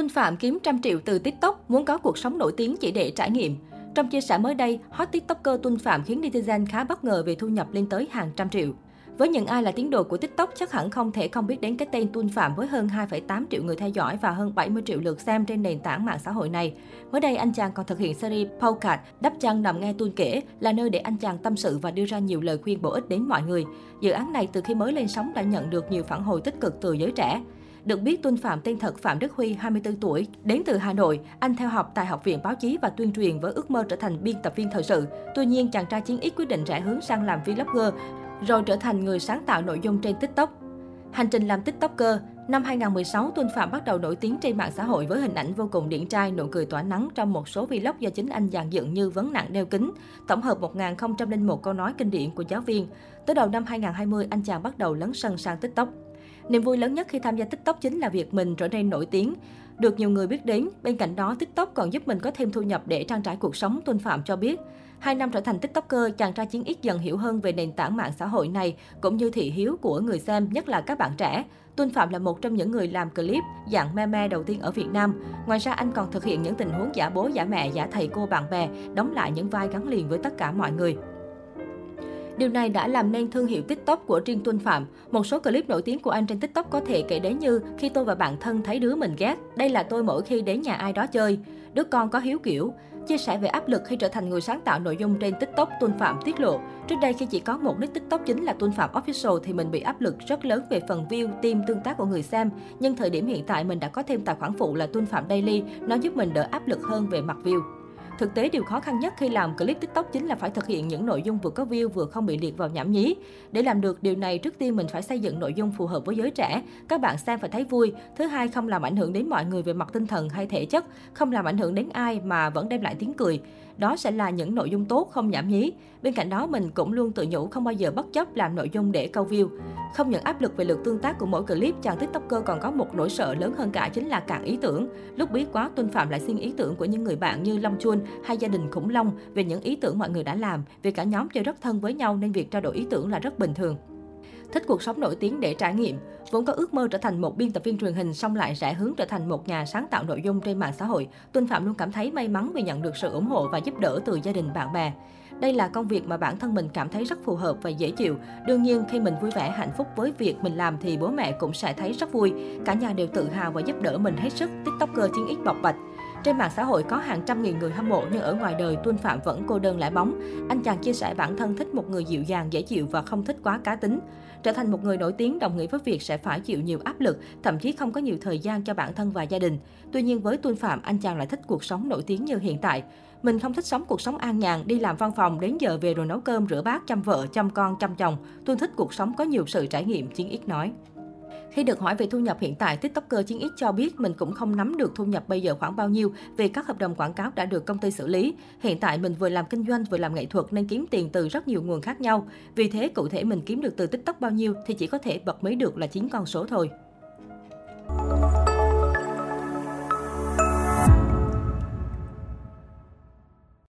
Tuân Phạm kiếm trăm triệu từ TikTok, muốn có cuộc sống nổi tiếng chỉ để trải nghiệm. Trong chia sẻ mới đây, hot TikToker Tuân Phạm khiến netizen khá bất ngờ về thu nhập lên tới hàng trăm triệu. Với những ai là tín đồ của TikTok, chắc hẳn không thể không biết đến cái tên Tuân Phạm với hơn 2,8 triệu người theo dõi và hơn 70 triệu lượt xem trên nền tảng mạng xã hội này. Mới đây, anh chàng còn thực hiện series Podcast đắp chăn nằm nghe Tuân kể, là nơi để anh chàng tâm sự và đưa ra nhiều lời khuyên bổ ích đến mọi người. Dự án này từ khi mới lên sóng đã nhận được nhiều phản hồi tích cực từ giới trẻ. Được biết, Tuân Phạm tên thật Phạm Đức Huy, 24 tuổi, đến từ Hà Nội. Anh theo học tại Học viện Báo chí và Tuyên truyền với ước mơ trở thành biên tập viên thời sự. Tuy nhiên, chàng trai chiến ít quyết định rẽ hướng sang làm vlogger, rồi trở thành người sáng tạo nội dung trên TikTok. Hành trình làm TikToker Năm 2016, Tuân Phạm bắt đầu nổi tiếng trên mạng xã hội với hình ảnh vô cùng điển trai, nụ cười tỏa nắng trong một số vlog do chính anh dàn dựng như vấn nặng đeo kính, tổng hợp 1001 câu nói kinh điển của giáo viên. Tới đầu năm 2020, anh chàng bắt đầu lấn sân sang TikTok. Niềm vui lớn nhất khi tham gia TikTok chính là việc mình trở nên nổi tiếng. Được nhiều người biết đến, bên cạnh đó TikTok còn giúp mình có thêm thu nhập để trang trải cuộc sống, Tuân Phạm cho biết. Hai năm trở thành TikToker, chàng trai chiến ít dần hiểu hơn về nền tảng mạng xã hội này, cũng như thị hiếu của người xem, nhất là các bạn trẻ. Tuân Phạm là một trong những người làm clip dạng meme đầu tiên ở Việt Nam. Ngoài ra, anh còn thực hiện những tình huống giả bố, giả mẹ, giả thầy cô bạn bè, đóng lại những vai gắn liền với tất cả mọi người. Điều này đã làm nên thương hiệu TikTok của riêng Tuân Phạm. Một số clip nổi tiếng của anh trên TikTok có thể kể đến như khi tôi và bạn thân thấy đứa mình ghét, đây là tôi mỗi khi đến nhà ai đó chơi, đứa con có hiếu kiểu. Chia sẻ về áp lực khi trở thành người sáng tạo nội dung trên TikTok, Tuân Phạm tiết lộ. Trước đây khi chỉ có một nick TikTok chính là Tuân Phạm Official thì mình bị áp lực rất lớn về phần view, tim, tương tác của người xem. Nhưng thời điểm hiện tại mình đã có thêm tài khoản phụ là Tuân Phạm Daily, nó giúp mình đỡ áp lực hơn về mặt view. Thực tế, điều khó khăn nhất khi làm clip TikTok chính là phải thực hiện những nội dung vừa có view vừa không bị liệt vào nhảm nhí. Để làm được điều này, trước tiên mình phải xây dựng nội dung phù hợp với giới trẻ. Các bạn xem phải thấy vui. Thứ hai, không làm ảnh hưởng đến mọi người về mặt tinh thần hay thể chất, không làm ảnh hưởng đến ai mà vẫn đem lại tiếng cười. Đó sẽ là những nội dung tốt, không nhảm nhí. Bên cạnh đó, mình cũng luôn tự nhủ không bao giờ bất chấp làm nội dung để câu view. Không những áp lực về lượt tương tác của mỗi clip, chàng tiktoker còn có một nỗi sợ lớn hơn cả chính là cạn ý tưởng. Lúc biết quá, Tuân Phạm lại xin ý tưởng của những người bạn như Long Chuôn hay gia đình khủng long về những ý tưởng mọi người đã làm. Vì cả nhóm chơi rất thân với nhau nên việc trao đổi ý tưởng là rất bình thường thích cuộc sống nổi tiếng để trải nghiệm. Vốn có ước mơ trở thành một biên tập viên truyền hình xong lại rẽ hướng trở thành một nhà sáng tạo nội dung trên mạng xã hội. Tuân Phạm luôn cảm thấy may mắn vì nhận được sự ủng hộ và giúp đỡ từ gia đình bạn bè. Đây là công việc mà bản thân mình cảm thấy rất phù hợp và dễ chịu. Đương nhiên, khi mình vui vẻ hạnh phúc với việc mình làm thì bố mẹ cũng sẽ thấy rất vui. Cả nhà đều tự hào và giúp đỡ mình hết sức. TikToker chiến ích bọc bạch. Trên mạng xã hội có hàng trăm nghìn người hâm mộ nhưng ở ngoài đời Tuân Phạm vẫn cô đơn lẻ bóng. Anh chàng chia sẻ bản thân thích một người dịu dàng, dễ chịu và không thích quá cá tính. Trở thành một người nổi tiếng đồng nghĩa với việc sẽ phải chịu nhiều áp lực, thậm chí không có nhiều thời gian cho bản thân và gia đình. Tuy nhiên với Tuân Phạm, anh chàng lại thích cuộc sống nổi tiếng như hiện tại. Mình không thích sống cuộc sống an nhàn, đi làm văn phòng đến giờ về rồi nấu cơm, rửa bát, chăm vợ, chăm con, chăm chồng. Tuân thích cuộc sống có nhiều sự trải nghiệm, Chiến ít nói. Khi được hỏi về thu nhập hiện tại, TikToker Chiến X cho biết mình cũng không nắm được thu nhập bây giờ khoảng bao nhiêu vì các hợp đồng quảng cáo đã được công ty xử lý. Hiện tại mình vừa làm kinh doanh vừa làm nghệ thuật nên kiếm tiền từ rất nhiều nguồn khác nhau. Vì thế cụ thể mình kiếm được từ TikTok bao nhiêu thì chỉ có thể bật mí được là chín con số thôi.